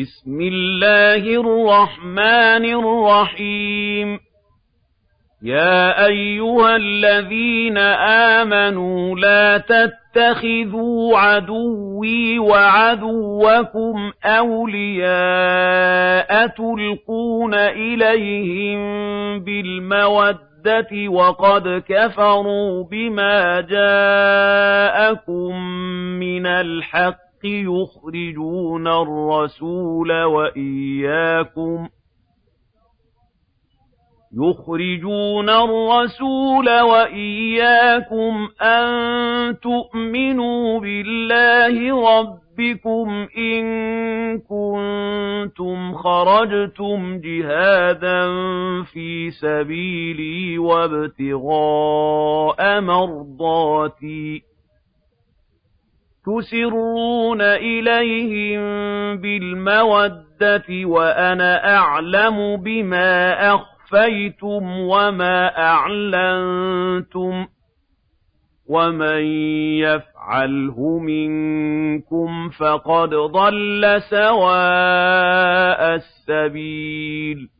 بسم الله الرحمن الرحيم. يا أيها الذين آمنوا لا تتخذوا عدوي وعدوكم أولياء تلقون إليهم بالمودة وقد كفروا بما جاءكم من الحق. يخرجون الرسول وإياكم ۖ يُخْرِجُونَ الرَّسُولَ وَإِيَّاكُمْ أَن تُؤْمِنُوا بِاللَّهِ رَبِّكُمْ إِن كُنتُمْ خَرَجْتُمْ جِهَادًا فِي سَبِيلِي وَابْتِغَاءَ مَرْضَاتِي تُسِرُّونَ إِلَيْهِم بِالْمَوَدَّةِ وَأَنَا أَعْلَمُ بِمَا أَخْفَيْتُمْ وَمَا أَعْلَنتُمْ وَمَن يَفْعَلْهُ مِنكُمْ فَقَدْ ضَلَّ سَوَاءَ السَّبِيلِ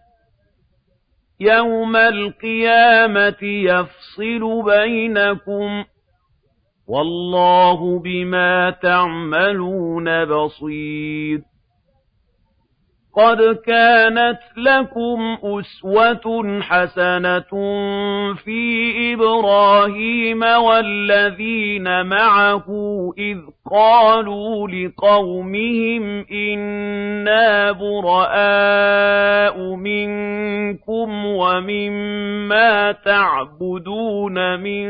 يَوْمَ الْقِيَامَةِ يَفْصِلُ بَيْنَكُمْ ۚ وَاللَّهُ بِمَا تَعْمَلُونَ بَصِيرٌ قَدْ كَانَتْ لَكُمْ أُسْوَةٌ حَسَنَةٌ فِي إِبْرَاهِيمَ وَالَّذِينَ مَعَهُ إِذْ قَالُوا لِقَوْمِهِمْ إِنَّا بُرَآءُ مِنكُمْ وَمِمَّا تَعْبُدُونَ مِن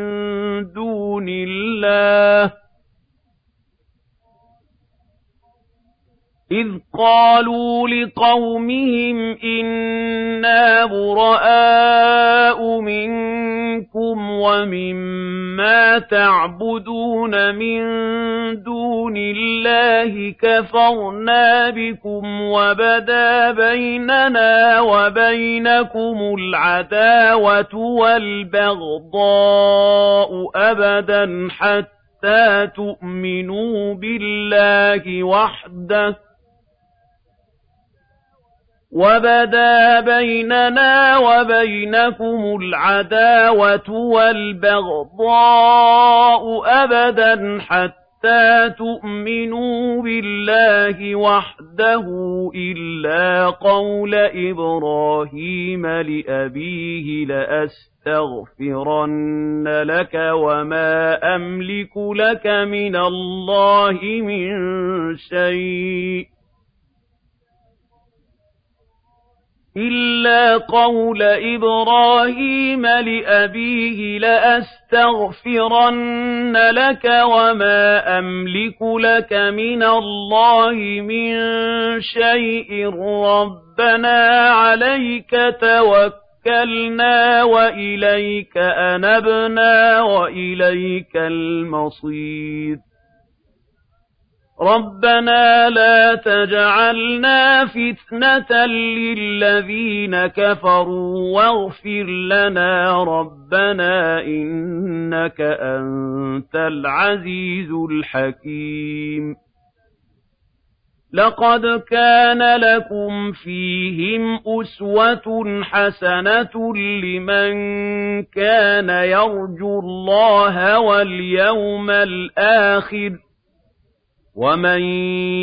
دُونِ اللَّهِ إِذْ قَالُوا لِقَوْمِهِمْ إِنَّا بُرَآءُ مِنكُمْ وَمِمَّا تَعْبُدُونَ مِن دُونِ اللَّهِ كَفَرْنَا بِكُمْ وَبَدَا بَيْنَنَا وَبَيْنَكُمُ الْعَدَاوَةُ وَالْبَغْضَاءُ أَبَدًا حَتَّىٰ تُؤْمِنُوا بِاللَّهِ وَحْدَهُ وَبَدَا بَيْنَنَا وَبَيْنَكُمُ الْعَدَاوَةُ وَالْبَغْضَاءُ أَبَدًا حَتَّىٰ تُؤْمِنُوا بِاللَّهِ وَحْدَهُ إِلَّا قَوْلَ إِبْرَاهِيمَ لِأَبِيهِ لَأَسْتَغْفِرَنَّ لَكَ وَمَا أَمْلِكُ لَكَ مِنَ اللَّهِ مِن شَيْءٍ إِلَّا قَوْلَ إِبْرَاهِيمَ لِأَبِيهِ لَأَسْتَغْفِرَنَّ لَكَ وَمَا أَمْلِكُ لَكَ مِنَ اللَّهِ مِن شَيْءٍ رَّبَّنَا عَلَيْكَ تَوَكَّلْنَا وَإِلَيْكَ أَنَبْنَا وَإِلَيْكَ الْمَصِيرُ رَبَّنَا لَا تَجْعَلْنَا فِتْنَةً لِّلَّذِينَ كَفَرُوا وَاغْفِرْ لَنَا رَبَّنَا إِنَّكَ أَنتَ الْعَزِيزُ الْحَكِيمُ لَقَدْ كَانَ لَكُمْ فِيهِمْ أُسْوَةٌ حَسَنَةٌ لِّمَن كَانَ يَرْجُو اللَّهَ وَالْيَوْمَ الْآخِرَ وَمَن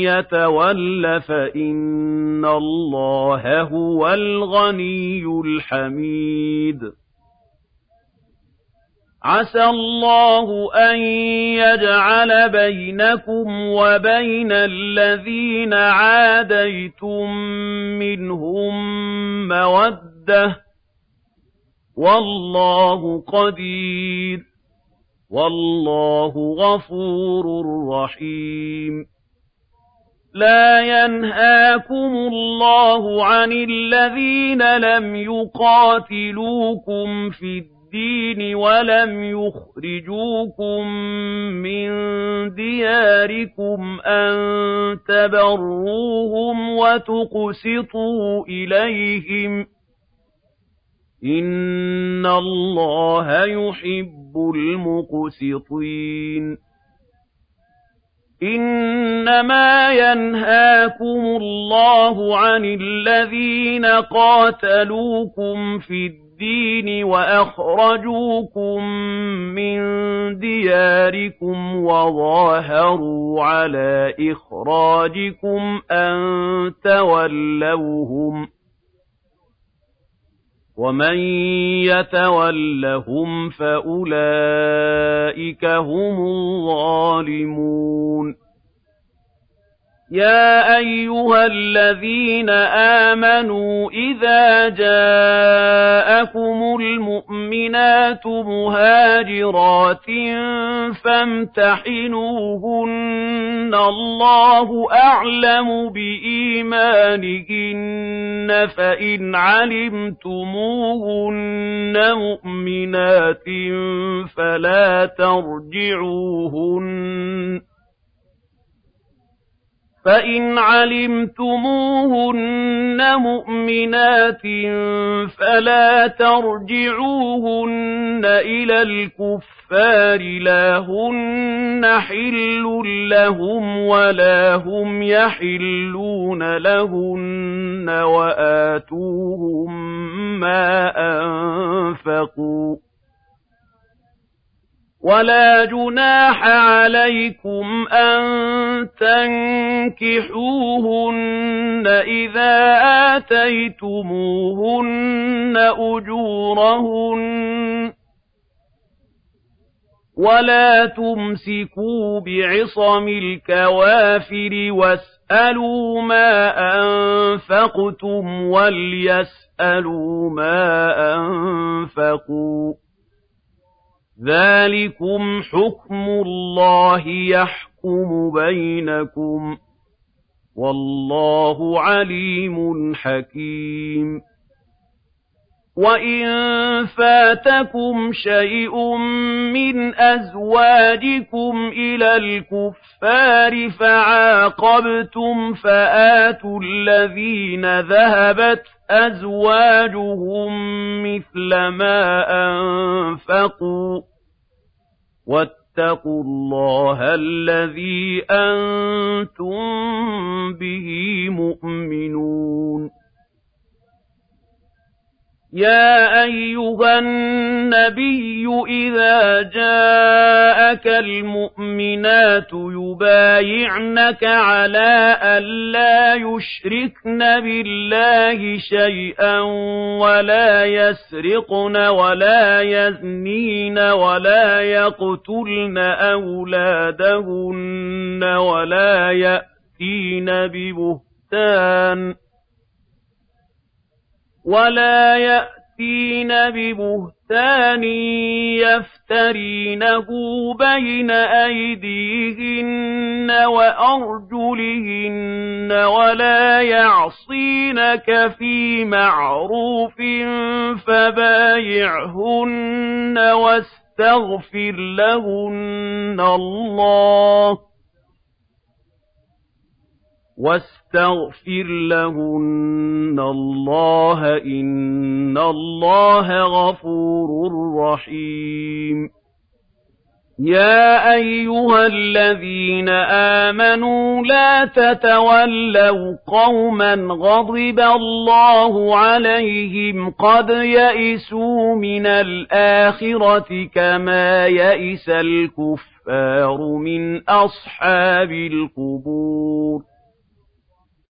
يَتَوَلَّ فَإِنَّ اللَّهَ هُوَ الْغَنِيُّ الْحَمِيدُ عَسَى اللَّهُ أَن يَجْعَلَ بَيْنَكُمْ وَبَيْنَ الَّذِينَ عَادَيْتُم مِّنْهُم مَّوَدَّةً ۚ وَاللَّهُ قَدِيرٌ وَاللَّهُ غَفُورٌ رَّحِيمٌ. لا ينهاكم الله عن الذين لم يقاتلوكم في الدين ولم يخرجوكم من دياركم أن تبروهم وتقسطوا إليهم. إن الله يحب المقسطين إِنَّمَا يَنْهَاكُمُ اللَّهُ عَنِ الَّذِينَ قَاتَلُوكُمْ فِي الدِّينِ وَأَخْرَجُوكُم مِّن دِيَارِكُمْ وَظَاهَرُوا عَلَىٰ إِخْرَاجِكُمْ أَن تَوَلَّوْهُمْ ۚ وَمَن يَتَوَلَّهُمْ فَأُولَٰئِكَ هُمُ الظَّالِمُونَ يَا أَيُّهَا الَّذِينَ آمَنُوا إِذَا جَاءَكُمُ الْمُؤْمِنَاتُ مُهَاجِرَاتٍ فَامْتَحِنُوهُنَّ ۖ اللَّهُ أَعْلَمُ بِإِيمَانِهِنَّ ۖ فَإِنْ عَلِمْتُمُوهُنَّ مُؤْمِنَاتٍ فَلَا تَرْجِعُوهُنَّ. فَإِنْ عَلِمْتُمُوهُنَّ مُؤْمِنَاتٍ فَلَا تَرْجِعُوهُنَّ إِلَى الْكُفَّارِ لَا هُنَّ حِلٌّ لَّهُمْ وَلَا هُمْ يَحِلُّونَ لَهُنَّ وَآتُوهُم مَّا أَنفَقُوا ۚ وَلَا جُنَاحَ عَلَيْكُمْ أَن تَنكِحُوهُنَّ إِذَا آتَيْتُمُوهُنَّ أُجُورَهُنَّ ۚ وَلَا تُمْسِكُوا بِعِصَمِ الْكَوَافِرِ وَاسْأَلُوا مَا أَنفَقْتُمْ وَلْيَسْأَلُوا مَا أَنفَقُوا ۚ ذَٰلِكُمْ حُكْمُ اللَّهِ يَحْكُمُ بَيْنَكُمْ ۚ وَاللَّهُ عَلِيمٌ حَكِيمٌ وَإِن فَاتَكُمْ شَيْءٌ مِّنْ أَزْوَاجِكُمْ إِلَى الْكُفَّارِ فَعَاقَبْتُمْ فَآتُوا الَّذِينَ ذَهَبَتْ أَزْوَاجُهُم مِّثْلَ مَا أَنفَقُوا ۚ وَاتَّقُوا اللَّهَ الَّذِي أَنتُم بِهِ مُؤْمِنُونَ يَا أَيُّهَا النَّبِيُّ إِذَا جَاءَكَ الْمُؤْمِنَاتُ يُبَايِعْنَكَ عَلَىٰ أَن لَّا يُشْرِكْنَ بِاللَّهِ شَيْئًا وَلَا يَسْرِقْنَ وَلَا يَزْنِينَ وَلَا يَقْتُلْنَ أَوْلَادَهُنَّ وَلَا يَأْتِينَ بِبُهْتَانٍ وَلَا يَأْتِينَ بِبُهْتَانٍ يَفْتَرِينَهُ بَيْنَ أَيْدِيهِنَّ وَأَرْجُلِهِنَّ وَلَا يَعْصِينَكَ فِي مَعْرُوفٍ فَبَايِعْهُنَّ وَاسْتَغْفِرْ لَهُنَّ اللَّهَ وَاسْتَغْفِرْ لَهُنَّ اللَّهَ ۖ إِنَّ اللَّهَ غَفُورٌ رَّحِيمٌ. يَا أَيُّهَا الَّذِينَ آمَنُوا لَا تَتَوَلَّوْا قَوْمًا غَضِبَ اللَّهُ عَلَيْهِمْ قَدْ يَئِسُوا مِنَ الْآخِرَةِ كَمَا يَئِسَ الْكُفَّارُ مِنْ أَصْحَابِ الْقُبُورِ.